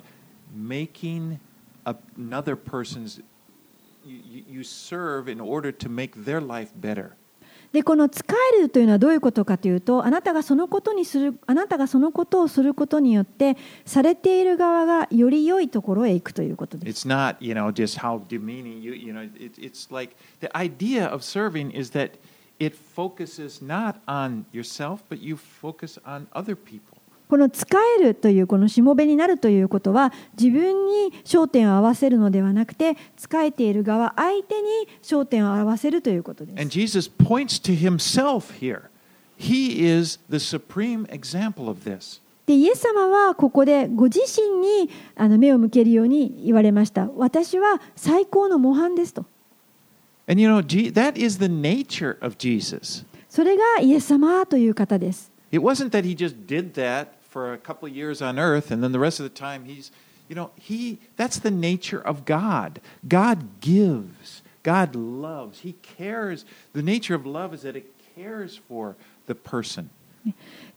making another person's, you- you serve in order to make their life better. でこの使えるというのはどういうことかというとあなたがそのことにするあなたがそのことをすることによってされている側がより良いところへ行くということです It's not, you know, just how demeaning you, you know, it, it's like the idea of serving is that it focuses not on yourself, but you focus on other people. この使えるというこのしもべになるということは自分に焦点を合わせるのではなくて使えている側相手に焦点を合わせるということで And す Jesus points to himself here. He is the supreme example of this. でイエス様はここでご自身にあの目を向けるように言われました。私は最高の模範ですと。And you know, that is the nature of Jesus. それがイエス様という方です。It wasn't that he just did that for a couple of years on earth and then the rest of the time he's, you know, he, that's the nature of God. God gives, God loves, he cares. The nature of love is that it cares for the person.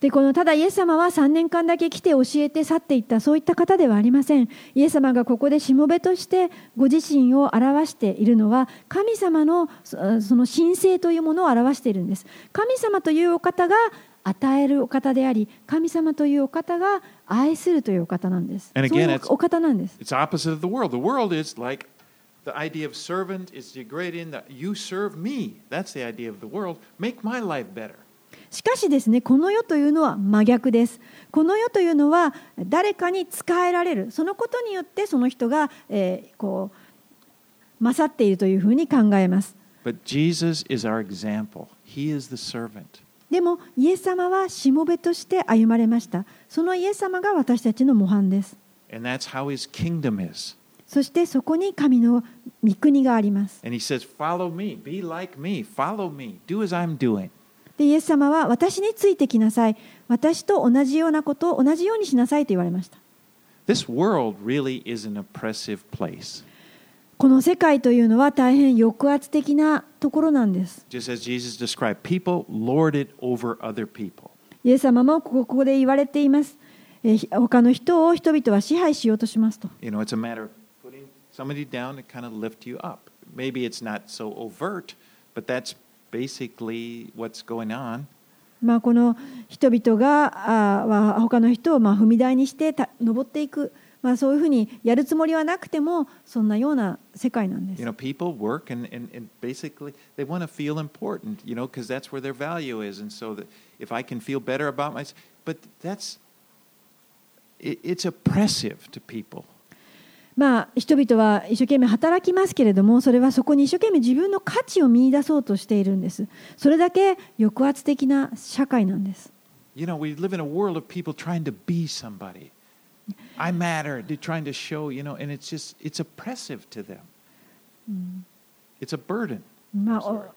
でこのただイエス様は3年間だけ来て教えて去っていったそういった方ではありませんイエス様がここでしもべとしてご自身を表しているのは神様のその神聖というものを表しているんです神様というお方が与えるお方であり神様というお方が愛するというお方なんです And again, お方なんです It's opposite of the world. The world is like the idea of servant is degrading, that you serve me. That's the idea of the world. Make my life better. しかしですねこの世というのは真逆ですこの世というのは誰かに仕えられるそのことによってその人が、えーこう勝っているというふうに考えます But Jesus is our example. He is the servant. でも、イエス様はしもべとして歩まれました。そのイエス様が私たちの模範です。そしてそこに神の御国があります。で、イエス様は私についてきなさい。私と同じようなことを同じようにしなさいと言われました。この世界というのは大変抑圧的なところなんです。イエス様もここ,で言われています。他の人を人々は支配しようとしますと。まあこの人々があ他の人を踏み台にして登っていく。まあ、そういうふうにやるつもりはなくてもそんなような世界なんです You know, people work and, and, and basically they want to feel important, you know, because that's where their value is. And so that if I can feel better about myself, but that's, it, it's oppressive to people. まあ、人々は一生懸命働きますけれどもそれはそこに一生懸命自分の価値を見出そうとしているんですそれだけ抑圧的な社会なんです You know, we live in a world of people trying to be somebody. I matter. They're trying to show, you know, and it's just, it's oppressive to them. It's a burden. まあ I'm お sorry.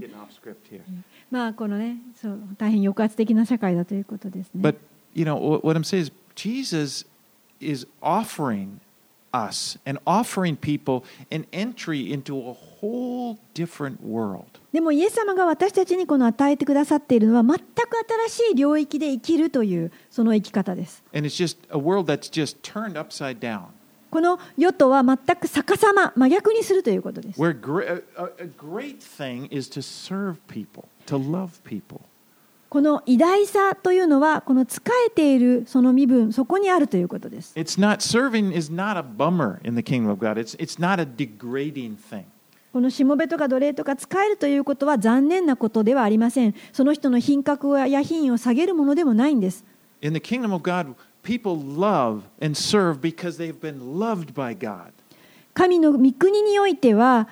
Getting off script here. まあこのねそう大変抑圧的な社会だということですね But, you know, what what I'm saying is Jesus is offering でも、イエス様が私たちにこの与えてくださっているのは全く新しい領域で生きるというその生き方です。この世とは全く逆さま、真逆にするということです。この偉大さというのは、この仕えているその身分、そこにあるということです。このしもべとか奴隷とか使えるということは残念なことではありません。その人の品格や品位を下げるものでもないんです。神の御国においては、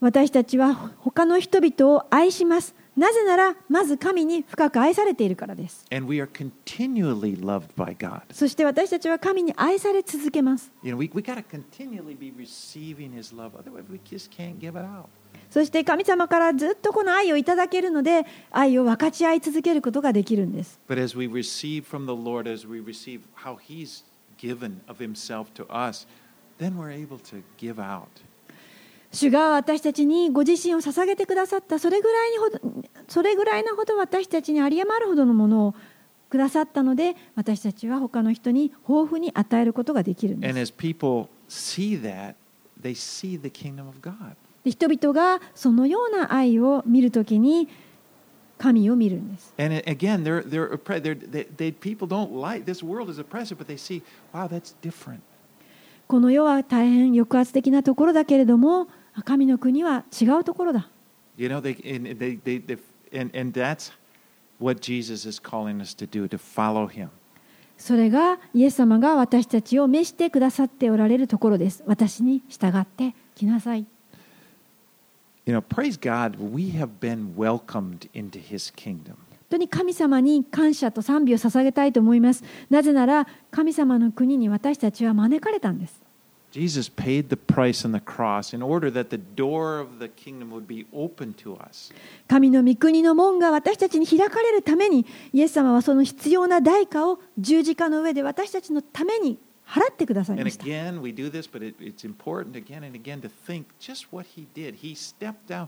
私たちは他の人々を愛します。なぜなら、まず神に深く愛されているからです。そして私たちは神に愛され続けます。そして神様からずっとこの愛をいただけるので、愛を分かち合い続けることができるんです。主が私たちにご自身を捧げてくださったそれ,ぐらいにほどそれぐらいのほど私たちにあり余るほどのものをくださったので私たちは他の人に豊富に与えることができるんです。人々がそのような愛を見るときに神を見るんです。この世は大変抑圧的なところだけれども、神の国は違うところだ。それが、イエス様が私たちを召してくださっておられるところです。私に従って来なさい。本当に神様に感謝と賛美を捧げたいと思います。なぜなら神様の国に私たちは招かれたんです。Jesus paid the price on the cross in order that the door of the kingdom would be open to us. 神の御国の門が私たちに開かれるためにイエス様はその必要な代価を十字架の上で私たちのために払ってください And ました。 again, we do this, but it, it's important again and again to think just what he did. He stepped down,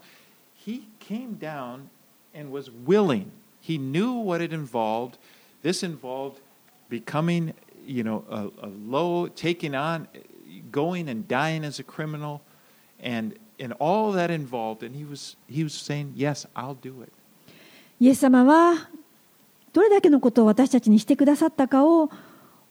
he came down and was willing. He knew what it involved. This involved becoming, you know, a, a low, taking on, Going and dying as a criminal, and and all that involved. And he was he was saying, "Yes, I'll do it." イエス様はどれだけのことを私たちにしてくださったかを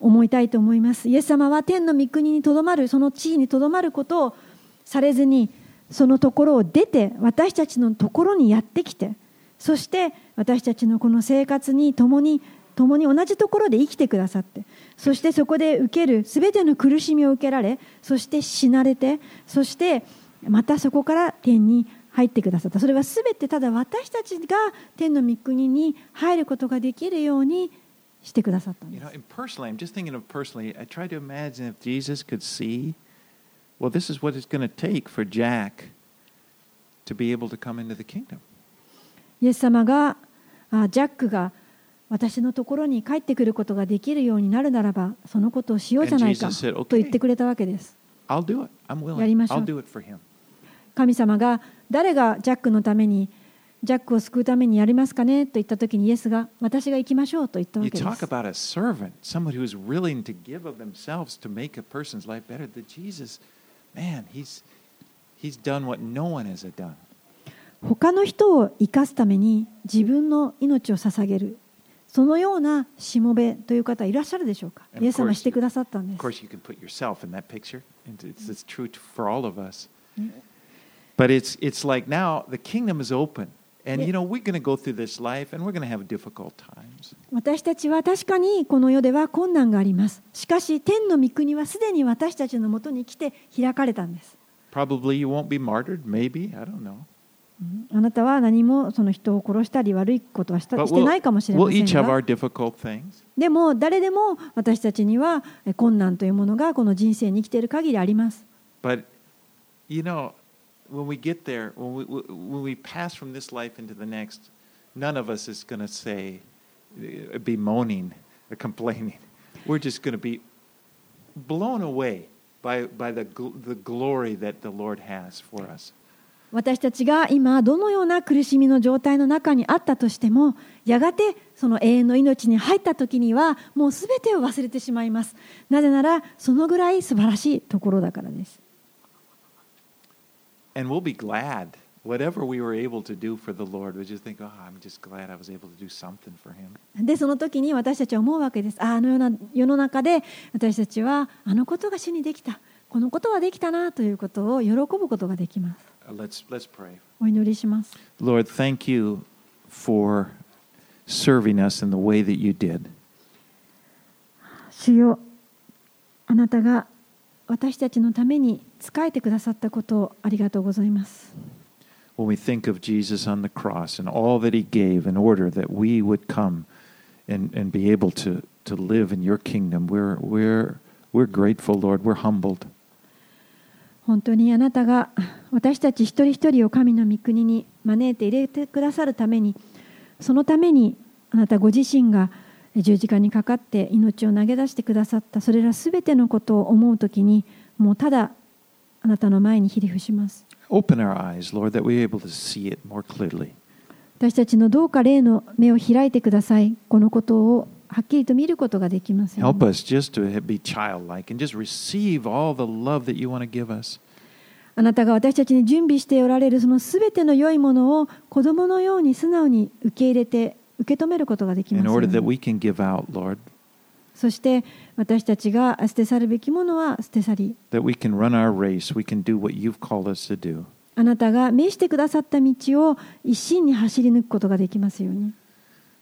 思いたいと思います。イエス様は天の御国にとどまる、その地位にとどまることをされずに、そのところを出て、私たちのところにやってきて、そして私たちのこの生活に共に、共に同じところで生きてくださってそしてそこで受けるすべての苦しみを受けられそして死なれてそしてまたそこから天に入ってくださったそれはすべてただ私たちが天の御国に入ることができるようにしてくださったん。イエス様があジャックが私のところに帰ってくることができるようになるならば、そのことをしようじゃないかと言ってくれたわけです。やりましょう。神様が誰がジャックのためにジャックを救うためにやりますかね？と言ったときにイエスが私が行きましょうと言ったわけです。他の人を生かすために自分の命を捧げるそのようなしもべという方いらっしゃるでしょうかイエス様してくださったんです. But it's, it's like now the kingdom is open. And, you know, we're going to go through this life and we're going to have difficult times. 私たちは確かにこの世では困難がありますしかし天の御国はすでに私たちのもとに来て開かれたんです Probably you won't be martyred, maybe. I don't know. あなたは何もその人を殺したり悪いことはしたしてないかもしれませんが our difficult things. でも誰でも私たちにはえ困難というものがこの人生に生きている限りあります But, you know, when we get there, when we, when we pass from this life into the next, none of us is going to say, uh, be moaning or complaining. We're just going to be blown away by, by the, the glory that the Lord has for us. 私たちが今どのような苦しみの状態の中にあったとしてもやがてその永遠の命に入った時にはもう全てを忘れてしまいますなぜならそのぐらい素晴らしいところだからです And we'll be glad. Whatever we were able to do for the Lord, we just think, oh, I'm just glad I was able to do something for Him. でその時に私たちは思うわけですああのような世の中で私たちはあのことが主にできたこのことはできたなということを喜ぶことができます Uh, let's, let's pray. お祈りします Lord, thank you for serving us in the way that you did. 主よあなたが私たちのために仕えてくださったことをありがとうございます When we think of Jesus on the cross and all that he gave in order that we would come and, and be able to, to live in your kingdom, we're, we're, we're grateful, Lord. We're humbled. 本当にあなたが私たち一人一人を神の御国に招いて入れてくださるためにそのためにあなたご自身が十字架にかかって命を投げ出してくださった。それらすべてのことを思うときにもうただあなたの前にひれ伏します。Open our eyes, Lord, that we're able to see it more clearly. 私たちのどうか霊の目を開いてください。このことをはっきりと見ることができません。あなたが私たちに準備しておられるそのすべての良いものを子供のように素直に受け入れて受け止めることができます。そして私たちが捨て去るべきものは捨て去り。あなたが見してくださった道を一心に走り抜くことができますように。